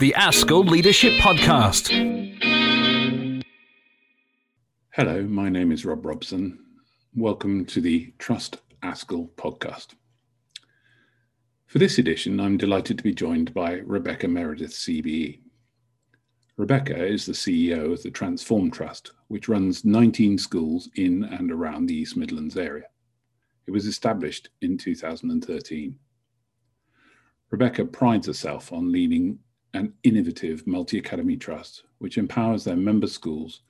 the ASCL Leadership Podcast. Hello, my name is Rob Robson. Welcome to the Trust ASCL podcast. For this edition, I'm delighted to be joined by Rebecca Meredith, CBE. Rebecca is the CEO of the Transform Trust, which runs 19 schools in and around the East Midlands area. It was established in 2013. Rebecca prides herself on leading an innovative multi academy trust which empowers their member schools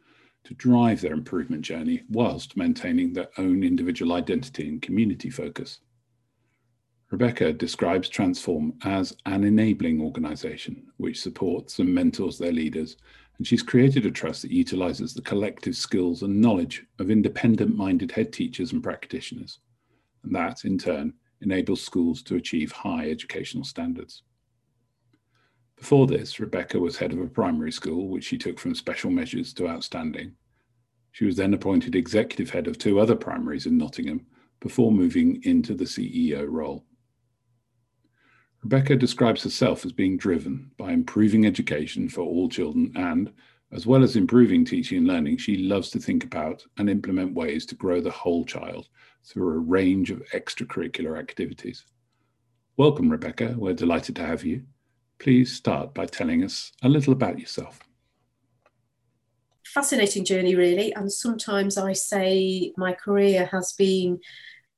to drive their improvement journey whilst maintaining their own individual identity and community focus. Rebecca describes Transform as an enabling organization which supports and mentors their leaders, and she's created a trust that utilizes the collective skills and knowledge of independent minded head teachers and practitioners. And that, in turn, enables schools to achieve high educational standards. Before this, Rebecca was head of a primary school, which she took from special measures to outstanding. She was then appointed executive head of two other primaries in Nottingham before moving into the CEO role. Rebecca describes herself as being driven by improving education for all children and, as well as improving teaching and learning, she loves to think about and implement ways to grow the whole child through a range of extracurricular activities. Welcome, Rebecca. We're delighted to have you. Please start by telling us a little about yourself. Fascinating journey, really. And sometimes I say my career has been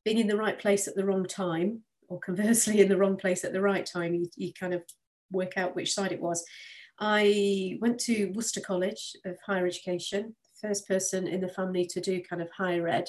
being in the right place at the wrong time, or conversely, in the wrong place at the right time. You, you kind of work out which side it was. I went to Worcester College of Higher Education, first person in the family to do kind of higher ed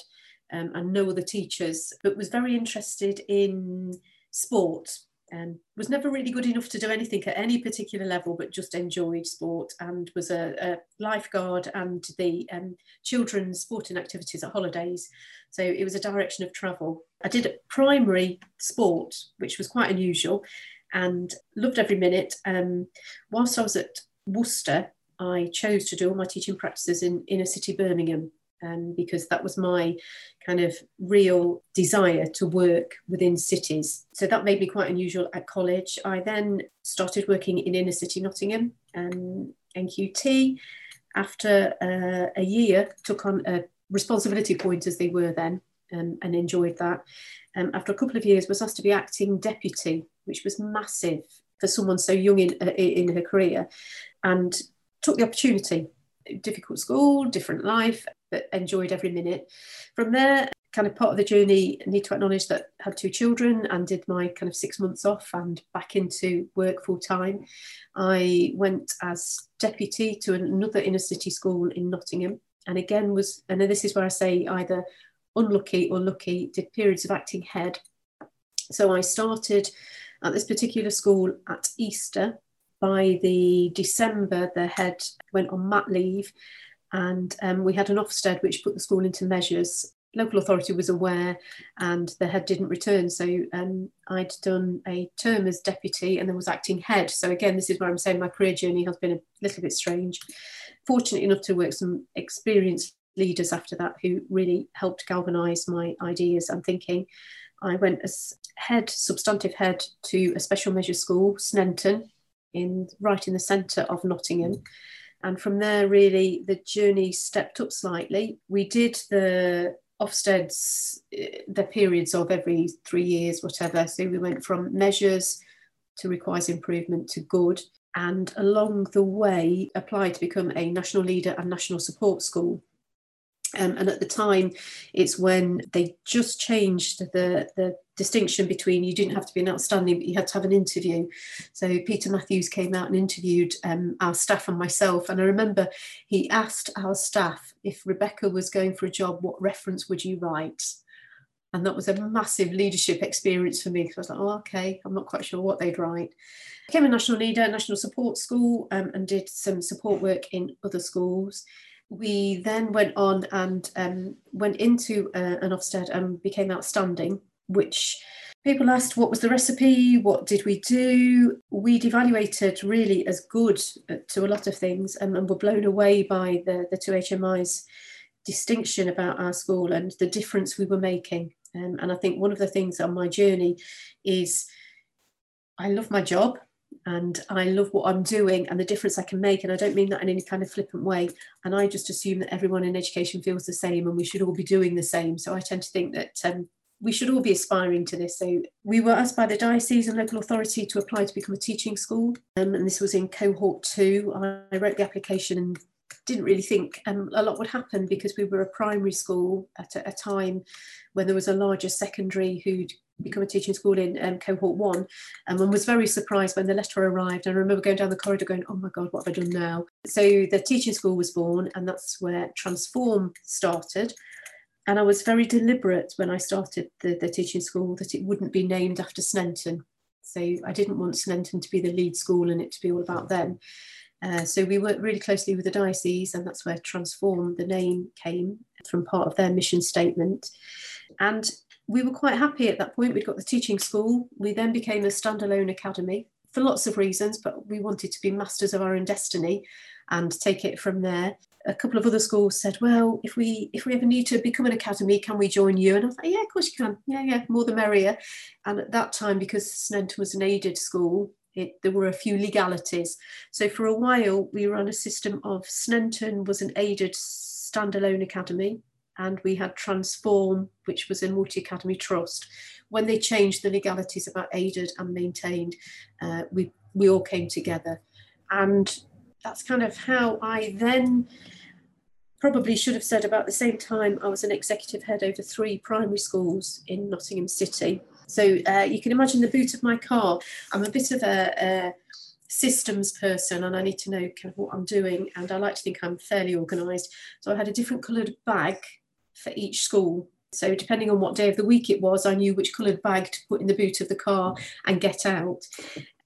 um, and no other teachers, but was very interested in sport um, was never really good enough to do anything at any particular level, but just enjoyed sport and was a, a lifeguard and the um, children's sporting activities at holidays. So it was a direction of travel. I did primary sport, which was quite unusual, and loved every minute. Um, whilst I was at Worcester, I chose to do all my teaching practices in inner city Birmingham um, because that was my kind of real desire to work within cities. So that made me quite unusual at college. I then started working in inner city Nottingham and um, NQT. After uh, a year, took on a responsibility point as they were then um, and enjoyed that. Um, after a couple of years, was asked to be acting deputy, which was massive for someone so young in, uh, in her career, and took the opportunity difficult school, different life, but enjoyed every minute. From there, kind of part of the journey, I need to acknowledge that I had two children and did my kind of six months off and back into work full time. I went as deputy to another inner city school in Nottingham. And again was, and this is where I say either unlucky or lucky, did periods of acting head. So I started at this particular school at Easter by the December, the head went on mat leave, and um, we had an Ofsted which put the school into measures. Local authority was aware, and the head didn't return. So um, I'd done a term as deputy, and then was acting head. So again, this is where I'm saying my career journey has been a little bit strange. Fortunate enough to work some experienced leaders after that who really helped galvanise my ideas and thinking. I went as head, substantive head, to a special measures school, Sneinton, in right in the centre of Nottingham. And from there, really, the journey stepped up slightly. We did the Ofsteds, eh, the periods of every three years, whatever. So we went from measures to requires improvement to good. And along the way, applied to become a national leader and national support school. Um, and at the time, it's when they just changed the, the distinction between you didn't have to be an outstanding, but you had to have an interview. So Peter Matthews came out and interviewed um, our staff and myself. And I remember he asked our staff if Rebecca was going for a job, what reference would you write? And that was a massive leadership experience for me because I was like, oh, okay, I'm not quite sure what they'd write. Became a national leader, national support school, um, and did some support work in other schools we then went on and um, went into uh, an Ofsted and became outstanding, which people asked what was the recipe, what did we do? We'd evaluated really as good to a lot of things and, and were blown away by the, the two HMI's distinction about our school and the difference we were making. Um, and I think one of the things on my journey is I love my job and I love what I'm doing and the difference I can make. And I don't mean that in any kind of flippant way. And I just assume that everyone in education feels the same and we should all be doing the same. So I tend to think that um, we should all be aspiring to this. So we were asked by the diocese and local authority to apply to become a teaching school. Um, and this was in cohort two. I wrote the application and didn't really think um, a lot would happen because we were a primary school at a, a time when there was a larger secondary who'd become a teaching school in um, cohort one um, and was very surprised when the letter arrived. And I remember going down the corridor going, oh my God, what have I done now? So the teaching school was born and that's where Transform started. And I was very deliberate when I started the, the teaching school that it wouldn't be named after Sneinton. So I didn't want Sneinton to be the lead school and it to be all about them. Uh, so we worked really closely with the diocese, and that's where Transform, the name, came from part of their mission statement. And we were quite happy at that point. We'd got the teaching school. We then became a standalone academy for lots of reasons, but we wanted to be masters of our own destiny and take it from there. A couple of other schools said, "Well, if we if we ever need to become an academy, can we join you?" And I was like, "Yeah, of course you can. Yeah, yeah, more the merrier." And at that time, because Sneinton was an aided school, it, there were a few legalities. So for a while, we were on a system of Sneinton was an aided standalone academy, and we had Transform, which was a multi academy trust. When they changed the legalities about aided and maintained, uh, we, we all came together. And that's kind of how I then probably should have said about the same time I was an executive head over three primary schools in Nottingham City. So uh, you can imagine the boot of my car. I'm a bit of a, a systems person and I need to know kind of what I'm doing and I like to think I'm fairly organised. So I had a different coloured bag for each school. So depending on what day of the week it was, I knew which coloured bag to put in the boot of the car and get out.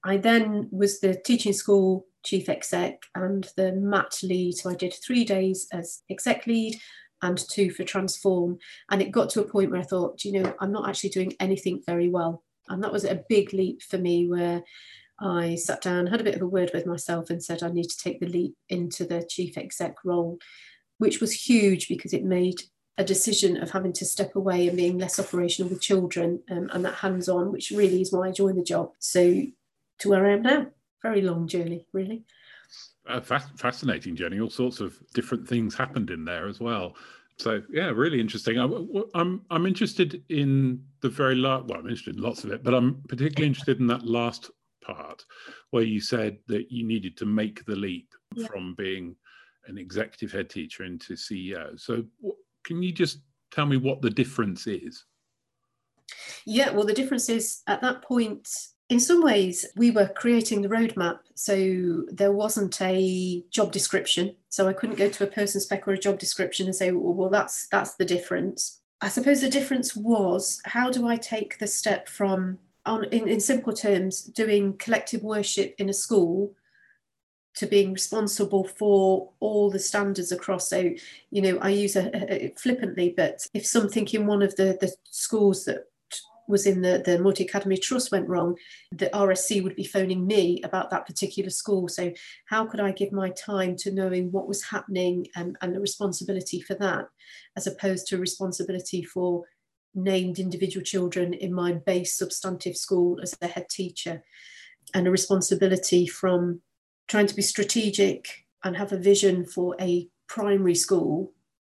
I then was the teaching school chief exec and the MAT lead. So I did three days as exec lead and two for transform. And it got to a point where I thought, you know, I'm not actually doing anything very well. And that was a big leap for me where I sat down, had a bit of a word with myself and said I need to take the leap into the chief exec role, which was huge because it made a decision of having to step away and being less operational with children um, and that hands on, which really is why I joined the job. So to where I am now, very long journey, really. A fascinating journey. All sorts of different things happened in there as well. So yeah, really interesting. I, I'm I'm interested in the very last. Well, I'm interested in lots of it, but I'm particularly interested in that last part where you said that you needed to make the leap yeah. from being an executive head teacher into CEO. So can you just tell me what the difference is? Yeah, well, the difference is at that point, in some ways, we were creating the roadmap. So there wasn't a job description. So I couldn't go to a person spec or a job description and say, well, well that's that's the difference. I suppose the difference was how do I take the step from on in, in simple terms, doing collective worship in a school to being responsible for all the standards across. So, you know, I use a, flippantly, but if something in one of the, the schools that was in the, the multi academy trust went wrong, the RSC would be phoning me about that particular school. So, how could I give my time to knowing what was happening and, and the responsibility for that, as opposed to responsibility for named individual children in my base substantive school as a head teacher, and a responsibility from trying to be strategic and have a vision for a primary school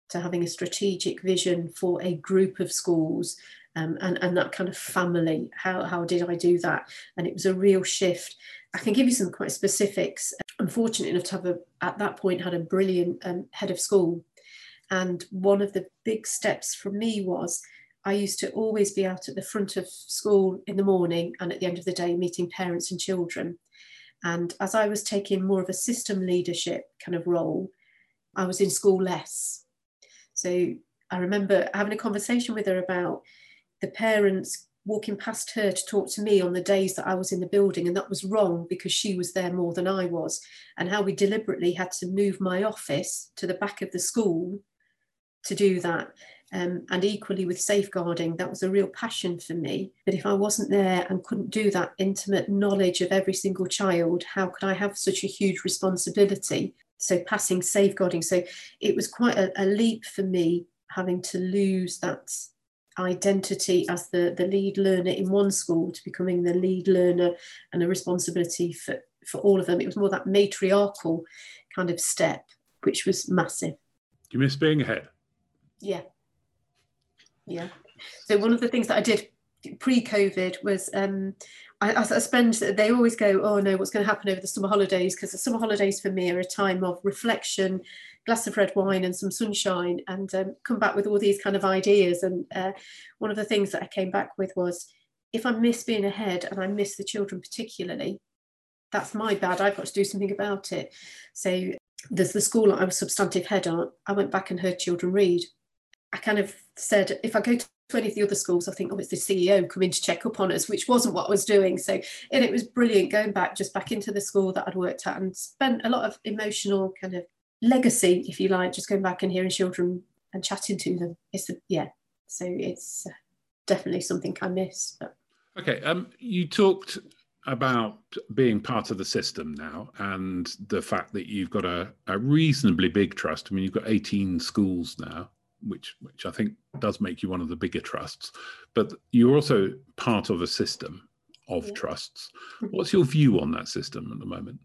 to having a strategic vision for a group of schools um, and, and that kind of family. How, how did I do that? And it was a real shift. I can give you some quite specifics. I'm fortunate enough to have a, at that point had a brilliant um, head of school. And one of the big steps for me was I used to always be out at the front of school in the morning and at the end of the day meeting parents and children. And as I was taking more of a system leadership kind of role, I was in school less. So I remember having a conversation with her about the parents walking past her to talk to me on the days that I was in the building, and that was wrong because she was there more than I was, and how we deliberately had to move my office to the back of the school to do that. Um, and equally with safeguarding, that was a real passion for me. But if I wasn't there and couldn't do that intimate knowledge of every single child, how could I have such a huge responsibility? So, passing safeguarding. So, it was quite a, a leap for me having to lose that identity as the, the lead learner in one school to becoming the lead learner and a responsibility for, for all of them. It was more that matriarchal kind of step, which was massive. Do you miss being ahead? Yeah. Yeah. So one of the things that I did pre-COVID was um, I, I spend. They always go, "Oh no, what's going to happen over the summer holidays?" Because the summer holidays for me are a time of reflection, glass of red wine, and some sunshine, and um, come back with all these kind of ideas. And uh, one of the things that I came back with was, if I miss being ahead and I miss the children particularly, that's my bad. I've got to do something about it. So there's the school I was substantive head on. I went back and heard children read. I kind of said, if I go to any of the other schools, I think, oh, it's the CEO coming to check up on us, which wasn't what I was doing. So, and it was brilliant going back just back into the school that I'd worked at and spent a lot of emotional kind of legacy, if you like, just going back and hearing children and chatting to them. It's a, yeah, so it's definitely something I miss. But. Okay, um, you talked about being part of the system now and the fact that you've got a, a reasonably big trust. I mean, you've got 18 schools now which which I think does make you one of the bigger trusts. But you're also part of a system of yeah. trusts. Mm-hmm. What's your view on that system at the moment?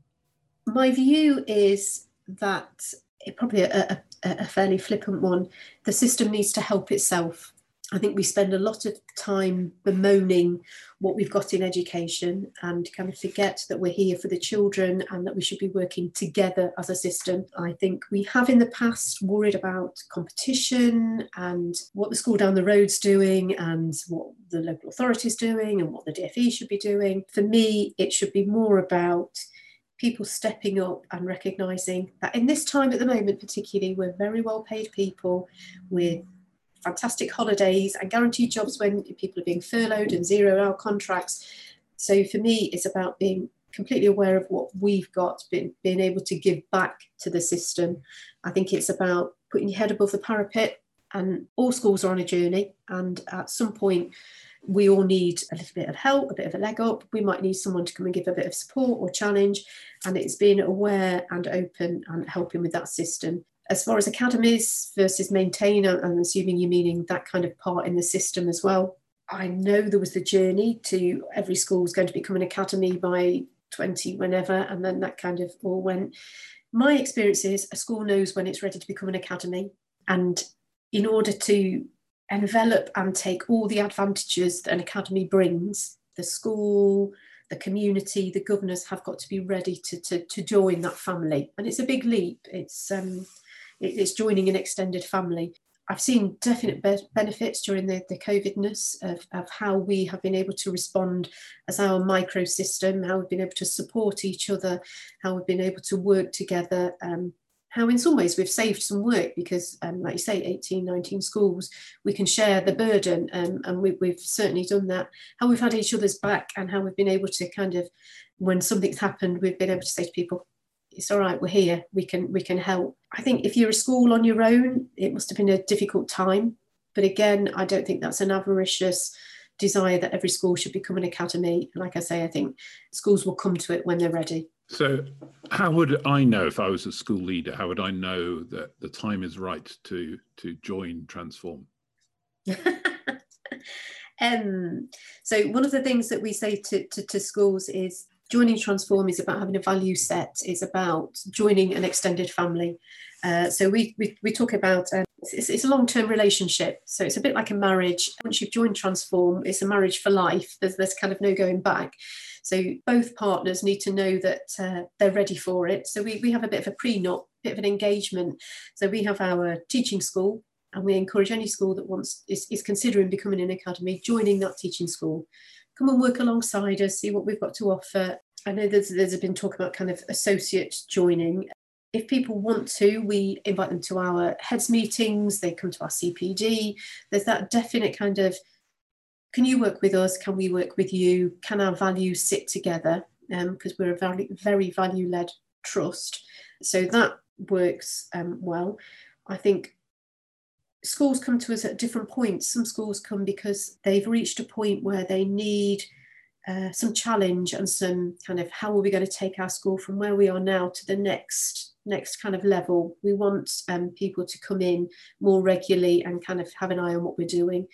My view is that it probably a, a, a fairly flippant one. The system needs to help itself I think we spend a lot of time bemoaning what we've got in education and kind of forget that we're here for the children and that we should be working together as a system. I think we have in the past worried about competition and what the school down the road's doing and what the local authorities doing and what the DFE should be doing. For me, it should be more about people stepping up and recognising that in this time at the moment, particularly, we're very well paid people with fantastic holidays and guaranteed jobs when people are being furloughed and zero hour contracts. So for me, it's about being completely aware of what we've got, being, being able to give back to the system. I think it's about putting your head above the parapet. And all schools are on a journey, and at some point, we all need a little bit of help, a bit of a leg up. We might need someone to come and give a bit of support or challenge. And it's being aware and open and helping with that system as far as academies versus maintain, I'm assuming you're meaning that kind of part in the system as well. I know there was the journey to every school was going to become an academy by 20, whenever, and then that kind of all went. My experience is a school knows when it's ready to become an academy. And in order to envelop and take all the advantages that an academy brings, the school, the community, the governors have got to be ready to, to, to join that family. And it's a big leap. It's um, it's joining an extended family. I've seen definite be- benefits during the, the COVIDness of, of how we have been able to respond as our micro system, how we've been able to support each other, how we've been able to work together, um, how in some ways we've saved some work because, um, like you say, 18, 19 schools, we can share the burden um, and we, we've certainly done that. How we've had each other's back and how we've been able to kind of, when something's happened, we've been able to say to people, it's all right we're here we can we can help. I think if you're a school on your own it must have been a difficult time. But again i don't think that's an avaricious desire that every school should become an academy. Like i say i think schools will come to it when they're ready. So how would i know if i was a school leader how would i know that the time is right to to join transform? Um, so one of the things that we say to, to, to schools is joining transform is about having a value set. It's about joining an extended family. Uh, so we, we, we talk about um, it's, it's, a long-term relationship. So it's a bit like a marriage. Once you've joined transform it's a marriage for life. There's, there's kind of no going back. So both partners need to know that uh, they're ready for it. So we, we have a bit of a prenup bit of an engagement. So we have our teaching school and we encourage any school that wants is, is considering becoming an academy joining that teaching school come and work alongside us, see what we've got to offer. I know there's, there's been talk about kind of associate joining. If people want to, we invite them to our heads meetings, they come to our CPD. There's that definite kind of can you work with us? Can we work with you? Can our values sit together? Because um, we're a very, very value led trust. So that works um, well. I think schools come to us at different points. Some schools come because they've reached a point where they need uh, some challenge and some kind of how are we going to take our school from where we are now to the next next kind of level. We want um, people to come in more regularly and kind of have an eye on what we're doing.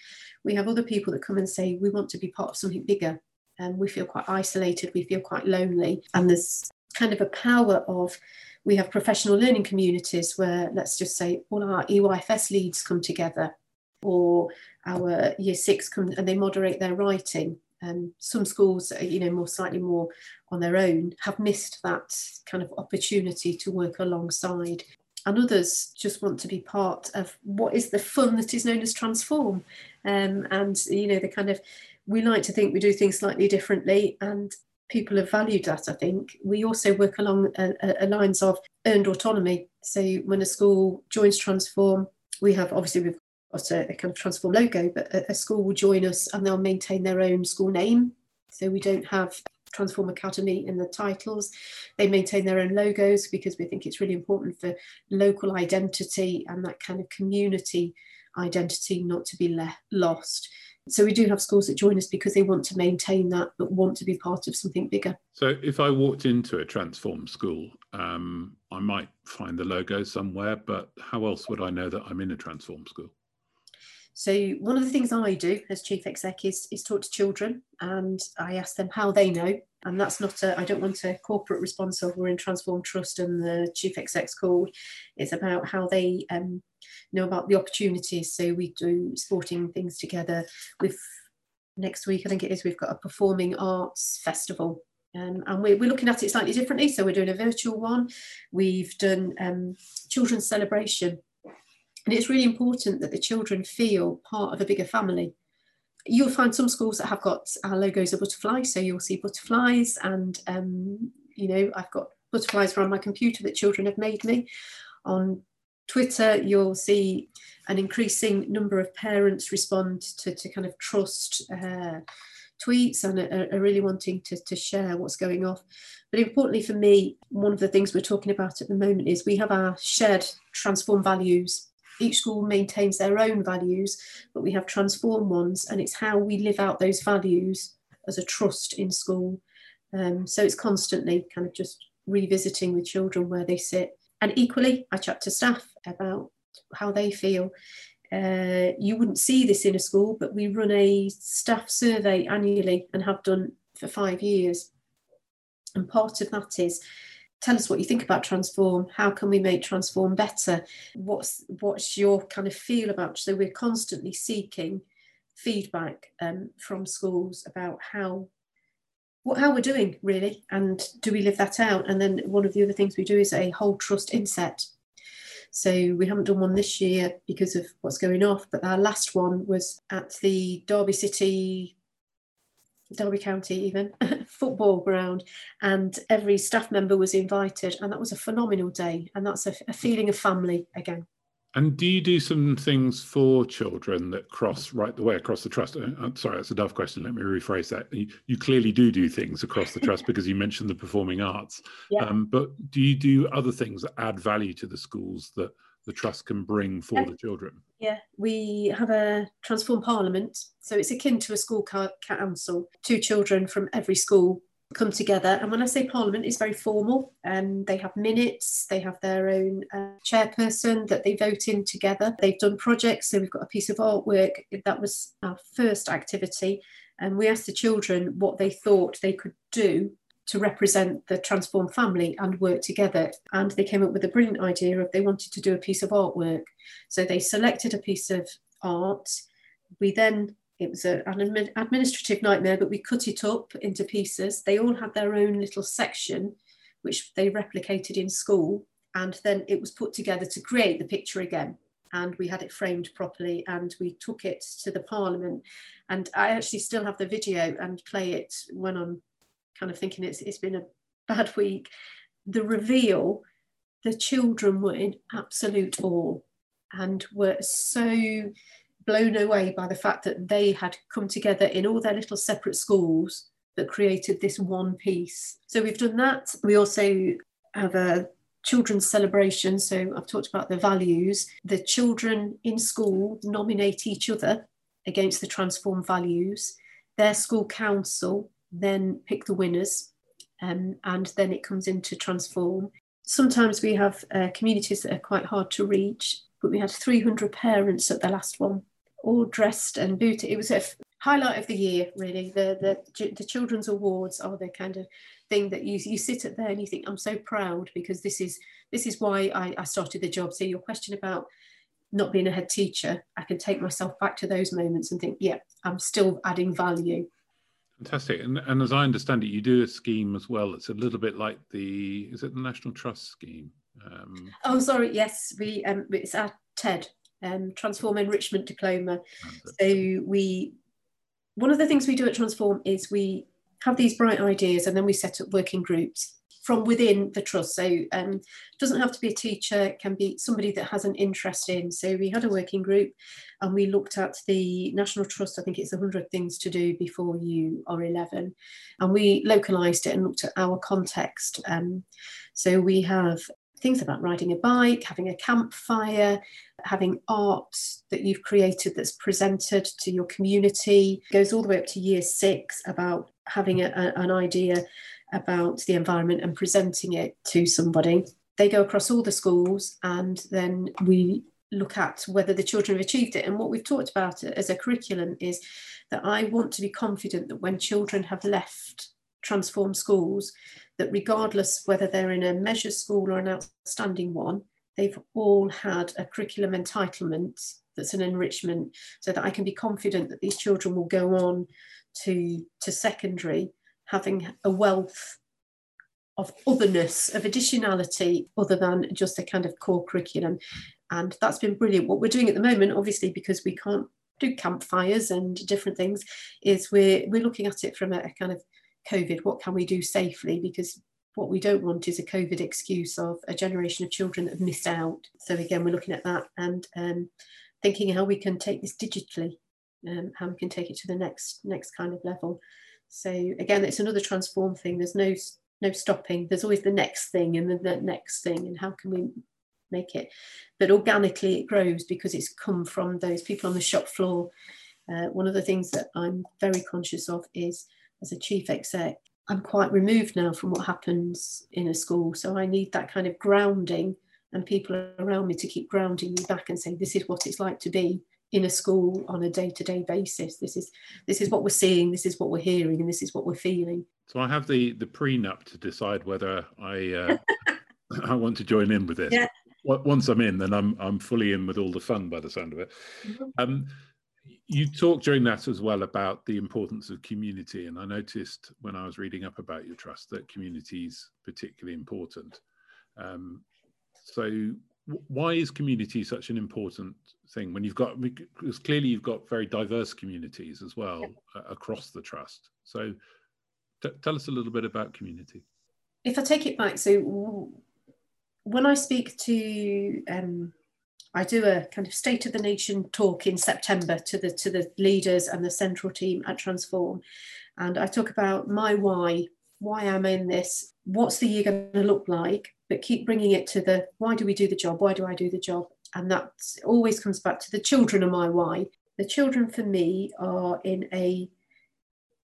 We have other people that come and say, we want to be part of something bigger. And um, we feel quite isolated, we feel quite lonely. And there's kind of a power of we have professional learning communities where let's just say all our EYFS leads come together or our year six come and they moderate their writing um, some schools, you know, more slightly more on their own, have missed that kind of opportunity to work alongside. And others just want to be part of what is the fun that is known as transform. Um, and, you know, the kind of, we like to think we do things slightly differently. And people have valued that, I think. We also work along a, a, a lines of earned autonomy. So when a school joins Transform, we have obviously we've got a, a kind of transform logo, but a, a, school will join us and they'll maintain their own school name. So we don't have Transform Academy in the titles. They maintain their own logos because we think it's really important for local identity and that kind of community identity not to be le- lost. So we do have schools that join us because they want to maintain that, but want to be part of something bigger. So if I walked into a Transform school, um, I might find the logo somewhere, but how else would I know that I'm in a Transform school? So one of the things I do as chief exec is, is talk to children and I ask them how they know. And that's not a, I don't want a corporate response of we're in Transform Trust and the chief exec's called. It's about how they um, know about the opportunities. So we do sporting things together. With next week, I think it is, we've got a performing arts festival um, and we're, we're, looking at it slightly differently. So we're doing a virtual one. We've done um, children's celebration and it's really important that the children feel part of a bigger family. You'll find some schools that have got our logos of butterflies, so you'll see butterflies, and um, you know I've got butterflies around my computer that children have made me. On Twitter, you'll see an increasing number of parents respond to, to kind of trust uh, tweets and are, are, really wanting to, to share what's going off. But importantly for me, one of the things we're talking about at the moment is we have our shared transform values each school maintains their own values, but we have transform ones, and it's how we live out those values as a trust in school. Um, so it's constantly kind of just revisiting with children where they sit. And equally, I chat to staff about how they feel. Uh, you wouldn't see this in a school, but we run a staff survey annually and have done for five years. And part of that is tell us what you think about transform. How can we make transform better? What's what's your kind of feel about so we're constantly seeking feedback um, from schools about how what how we're doing really and do we live that out? And then one of the other things we do is a whole trust inset. So we haven't done one this year because of what's going off but our last one was at the derby city Derby County even football ground, and every staff member was invited, and that was a phenomenal day, and that's a, a, feeling of family again. And do you do some things for children that cross right the way across the trust? Uh, I'm sorry, that's a tough question. Let me rephrase that. You, you clearly do do things across the trust because you mentioned the performing arts. Yeah. Um, but do you do other things that add value to the schools that the trust can bring for the children? Yeah, we have a transform parliament, so it's akin to a school council. Two children from every school come together, and when I say parliament, it's very formal. Um, they have minutes, they have their own uh, chairperson that they vote in together. They've done projects, so we've got a piece of artwork that was our first activity. And we asked the children what they thought they could do to represent the transformed family and work together. And they came up with a brilliant idea of they wanted to do a piece of artwork. So they selected a piece of art. We then, it was a, an administrative nightmare, but we cut it up into pieces. They all had their own little section, which they replicated in school. And then it was put together to create the picture again and we had it framed properly and we took it to the parliament and i actually still have the video and play it when i'm kind of thinking it's, it's been a bad week. The reveal, the children were in absolute awe and were so blown away by the fact that they had come together in all their little separate schools that created this one piece. So we've done that. We also have a children's celebration. So I've talked about the values. The children in school nominate each other against the transform values. Their school council then pick the winners, um, and then it comes into transform. sometimes we have uh, communities that are quite hard to reach, but we had 300 parents at the last one, all dressed and booted. It was a highlight of the year, really. The, the, the children's awards are the kind of thing that you, you sit at there and you think, I'm so proud because this is this is why I, I started the job. So your question about not being a head teacher, I can take myself back to those moments and think, yeah, I'm still adding value. Fantastic. And, and as I understand it, you do a scheme as well. It's a little bit like the, is it the National Trust scheme? Um, oh, sorry. Yes, we um, it's our TED, um, Transform Enrichment Diploma. So we, one of the things we do at Transform is we have these bright ideas and then we set up working groups from within the trust. So um, it doesn't have to be a teacher, it can be somebody that has an interest in. So we had a working group and we looked at the National Trust, I think it's 100 things to do before you are 11. And we localised it and looked at our context. Um, so we have things about riding a bike, having a campfire, having art that you've created that's presented to your community, it goes all the way up to year six about having a, a, an idea about the environment and presenting it to somebody. They go across all the schools and then we look at whether the children have achieved it. And what we've talked about as a curriculum is that I want to be confident that when children have left transform schools, that regardless whether they're in a measure school or an outstanding one, they've all had a curriculum entitlement that's an enrichment so that I can be confident that these children will go on to, to secondary having a wealth of otherness, of additionality, other than just a kind of core curriculum. And that's been brilliant. What we're doing at the moment, obviously, because we can't do campfires and different things, is we're we're looking at it from a, a kind of COVID, what can we do safely? Because what we don't want is a COVID excuse of a generation of children that have missed out. So again, we're looking at that and um, thinking how we can take this digitally, um, how we can take it to the next next kind of level. So again, it's another transform thing. There's no no stopping. There's always the next thing and the, the next thing, and how can we make it? But organically, it grows because it's come from those people on the shop floor. Uh, one of the things that I'm very conscious of is, as a chief exec, I'm quite removed now from what happens in a school. So I need that kind of grounding and people around me to keep grounding me back and saying, this is what it's like to be in a school on a day-to-day basis this is this is what we're seeing this is what we're hearing and this is what we're feeling so i have the the prenup to decide whether i uh, i want to join in with this yeah. once i'm in then i'm i'm fully in with all the fun by the sound of it mm-hmm. um, you talked during that as well about the importance of community and i noticed when i was reading up about your trust that community is particularly important. Um, so why is community such an important thing when you've got because clearly you've got very diverse communities as well yeah. across the trust. So t- tell us a little bit about community. If i take it back so when i speak to um, i do a kind of state of the nation talk in september to the to the leaders and the central team at transform and i talk about my why why i'm in this what's the year going to look like but keep bringing it to the why do we do the job? Why do I do the job? And that always comes back to the children are my why. The children for me are in a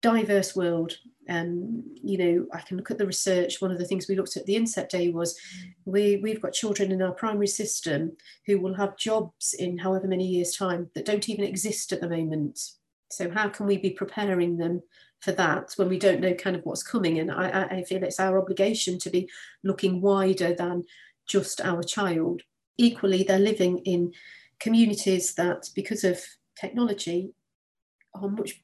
diverse world. Um, you know, I can look at the research. One of the things we looked at the inset day was we, we've got children in our primary system who will have jobs in however many years' time that don't even exist at the moment. So how can we be preparing them for that when we don't know kind of what's coming. And I, I feel it's our obligation to be looking wider than just our child. Equally, they're living in communities that, because of technology, are much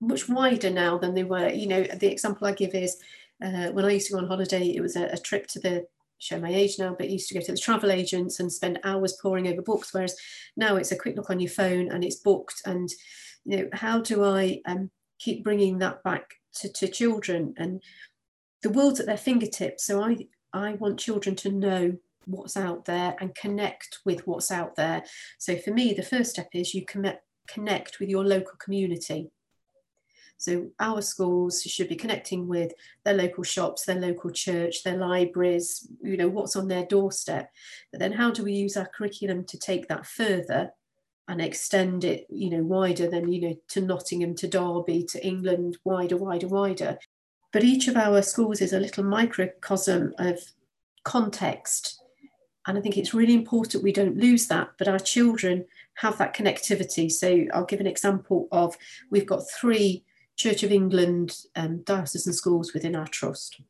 much wider now than they were. You know, the example I give is uh, when I used to go on holiday, it was a, a trip to the show my age now, but used to go to the travel agents and spend hours poring over books. Whereas now it's a quick look on your phone and it's booked. And you know, how do I um, keep bringing that back to, to children and the world's at their fingertips so i i want children to know what's out there and connect with what's out there so for me the first step is you connect connect with your local community so our schools should be connecting with their local shops, their local church, their libraries, you know, what's on their doorstep. But then how do we use our curriculum to take that further and extend it, you know, wider than, you know, to Nottingham, to Derby, to England, wider, wider, wider. But each of our schools is a little microcosm of context. And I think it's really important we don't lose that, but our children have that connectivity. So I'll give an example of we've got three Church of England um, diocesan schools within our trust.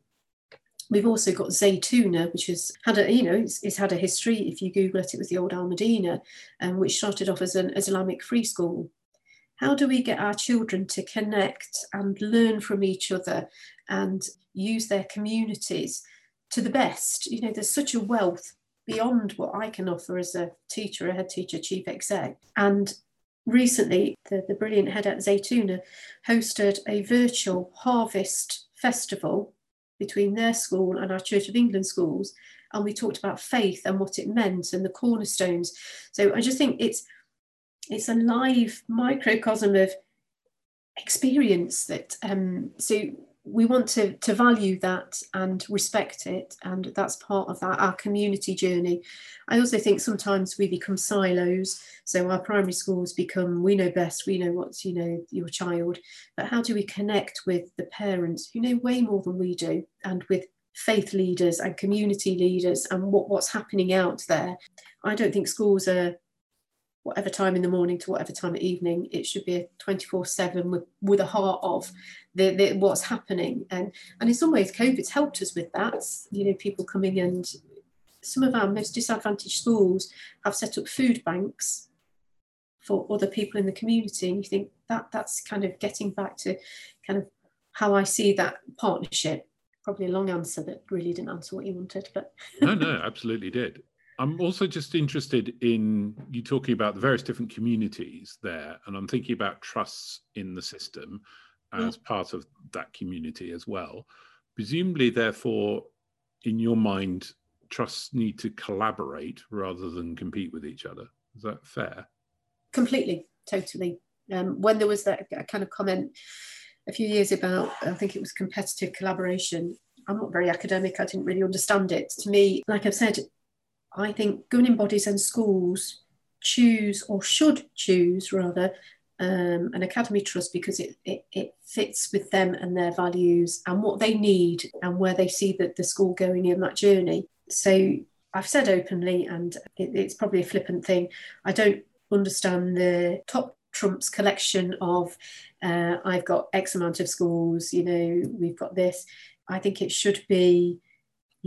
We've also got Zaytuna, which has had a, you know, it's, it's, had a history. If you Google it, it was the old Al Madinah, um, which started off as an Islamic free school. How do we get our children to connect and learn from each other and use their communities to the best? You know, there's such a wealth beyond what I can offer as a teacher, a head teacher, chief exec. And recently, the, the brilliant head at Zaytuna hosted a virtual harvest festival between their school and our Church of England schools. And we talked about faith and what it meant and the cornerstones. So I just think it's it's a live microcosm of experience that um, so we want to, to value that and respect it and that's part of that our community journey. I also think sometimes we become silos so our primary schools become we know best we know what's you know your child. But how do we connect with the parents who know way more than we do and with faith leaders and community leaders and what, what's happening out there? I don't think schools are whatever time in the morning to whatever time of evening. It should be a 24 7 with, with a heart of the, the, what's happening. And, and in some ways, COVID's helped us with that. You know, people coming and some of our most disadvantaged schools have set up food banks for other people in the community. And you think that that's kind of getting back to kind of how I see that partnership. Probably a long answer that really didn't answer what you wanted, but no, no, absolutely did. I'm also just interested in you talking about the various different communities there, and I'm thinking about trusts in the system as yeah. part of that community as well. Presumably, therefore, in your mind, trusts need to collaborate rather than compete with each other. Is that fair? Completely, totally. Um, when there was that kind of comment a few years about, I think it was competitive collaboration. I'm not very academic. I didn't really understand it. To me, like I've said, I think governing bodies and schools choose or should choose rather um, an academy trust because it, it, it, fits with them and their values and what they need and where they see that the school going in that journey. So I've said openly, and it, it's probably a flippant thing, I don't understand the top trumps collection of uh, I've got X amount of schools, you know, we've got this. I think it should be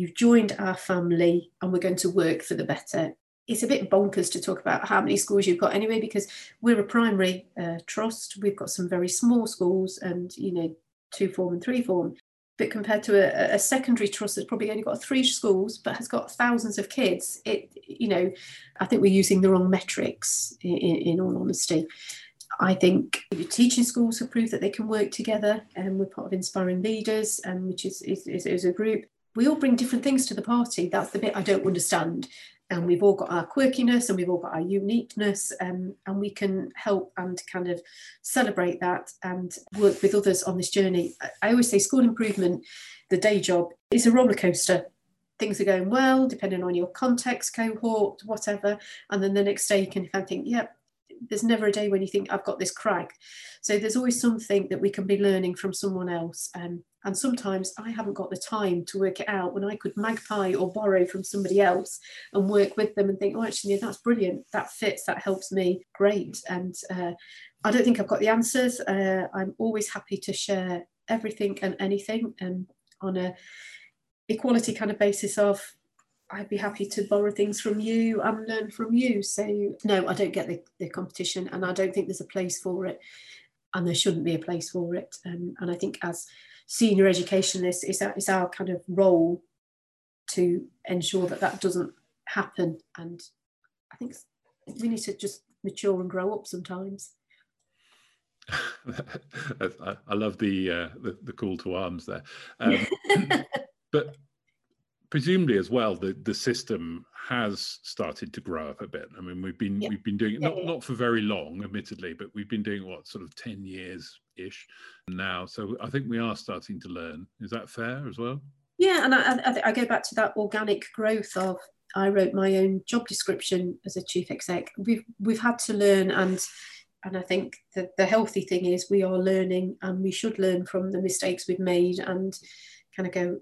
you've joined our family and we're going to work for the better. It's a bit bonkers to talk about how many schools you've got anyway, because we're a primary uh, trust. We've got some very small schools and, you know, two form and three form. But compared to a, a secondary trust that's probably only got three schools but has got thousands of kids, it, you know, I think we're using the wrong metrics in, in all honesty. I think the teaching schools have proved that they can work together, and we're part of Inspiring Leaders, um, which is, is, is, is, a group we all bring different things to the party. That's the bit I don't understand. And we've all got our quirkiness and we've all got our uniqueness, um, and we can help and kind of celebrate that and work with others on this journey. I always say school improvement, the day job, is a roller coaster. Things are going well, depending on your context, cohort, whatever. And then the next day you can kind of think, yep, there's never a day when you think I've got this crack. So there's always something that we can be learning from someone else. Um, and sometimes I haven't got the time to work it out when I could magpie or borrow from somebody else and work with them and think, oh, actually, that's brilliant. That fits. That helps me. Great. And uh, I don't think I've got the answers. Uh, I'm always happy to share everything and anything and um, on a equality kind of basis of I'd be happy to borrow things from you and learn from you. So no, I don't get the, the competition and I don't think there's a place for it and there shouldn't be a place for it. Um, and I think as senior educationalists, it's our, it's our kind of role to ensure that that doesn't happen. And I think we need to just mature and grow up sometimes. I love the, uh, the, the call to arms there, um, but presumably as well the the system has started to grow up a bit. I mean we've been yeah. we've been doing it not yeah. not for very long admittedly but we've been doing what sort of 10 years ish now. So i think we are starting to learn. Is that fair as well? Yeah and i, I, I go back to that organic growth of i wrote my own job description as a chief exec. We've we've had to learn and and I think that the healthy thing is we are learning and we should learn from the mistakes we've made and kind of go,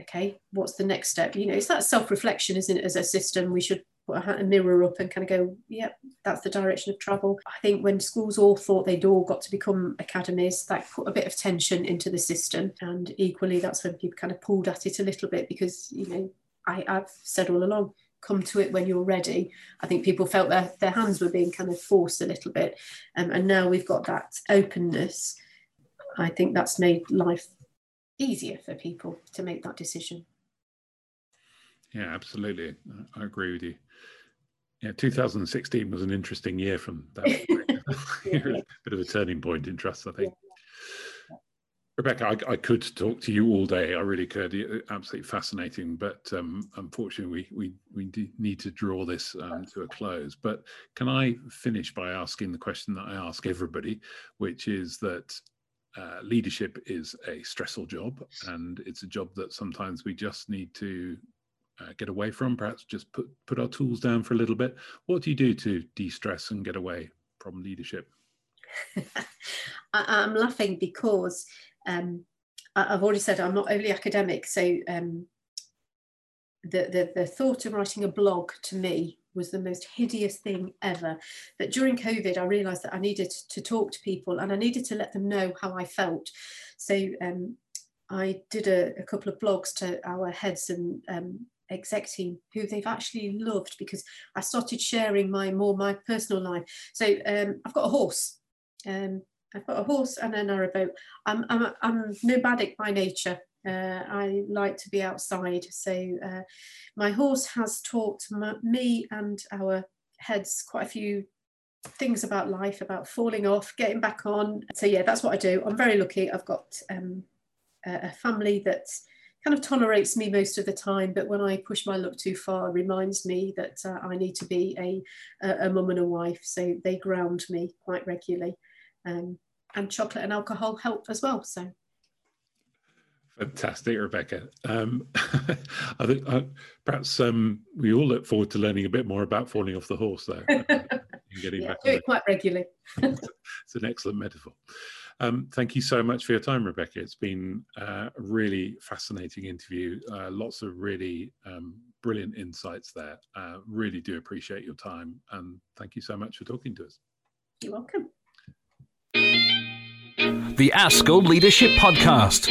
okay, what's the next step? You know, it's that self reflection, isn't it? As a system, we should put a mirror up and kind of go, yep, that's the direction of travel. I think when schools all thought they'd all got to become academies, that put a bit of tension into the system. And equally, that's when people kind of pulled at it a little bit because, you know, I, I've said all along, come to it when you're ready. I think people felt their, their hands were being kind of forced a little bit. Um, and now we've got that openness. I think that's made life easier for people to make that decision. Yeah, absolutely. I agree with you. Yeah, 2016 was an interesting year from that. yeah. Bit of a turning point in trust, I think. Yeah. Rebecca, I, I, could talk to you all day. I really could. Absolutely fascinating. But um, unfortunately, we we, we need to draw this um, to a close. But can I finish by asking the question that I ask everybody, which is that uh, leadership is a stressful job, and it's a job that sometimes we just need to uh, get away from? Perhaps just put put our tools down for a little bit. What do you do to de-stress and get away from leadership? I'm laughing because um, I've already said I'm not overly academic, so um, the, the the thought of writing a blog to me was the most hideous thing ever. But during COVID, I realised that I needed to talk to people and I needed to let them know how I felt. So um, I did a, a, couple of blogs to our heads and um, exec team who they've actually loved because I started sharing my more my personal life. So um, I've got a horse. Um, I've got a horse and a narrowboat. I'm, I'm, I'm nomadic by nature. Uh, I like to be outside. So uh, my horse has taught me and our heads quite a few things about life, about falling off, getting back on. So yeah, that's what I do. I'm very lucky. I've got um, a family that kind of tolerates me most of the time, but when I push my luck too far, reminds me that uh, I need to be a, a, a mum and a wife. So they ground me quite regularly. Um, and chocolate and alcohol help as well. So Fantastic, Rebecca. Um, I think uh, perhaps um, we all look forward to learning a bit more about falling off the horse, though. getting yeah, back do it quite regularly. it's an excellent metaphor. Um, thank you so much for your time, Rebecca. It's been uh, a really fascinating interview. Uh, lots of really um, brilliant insights there. Uh, really do appreciate your time. And thank you so much for talking to us. You're welcome. The Askell Leadership Podcast.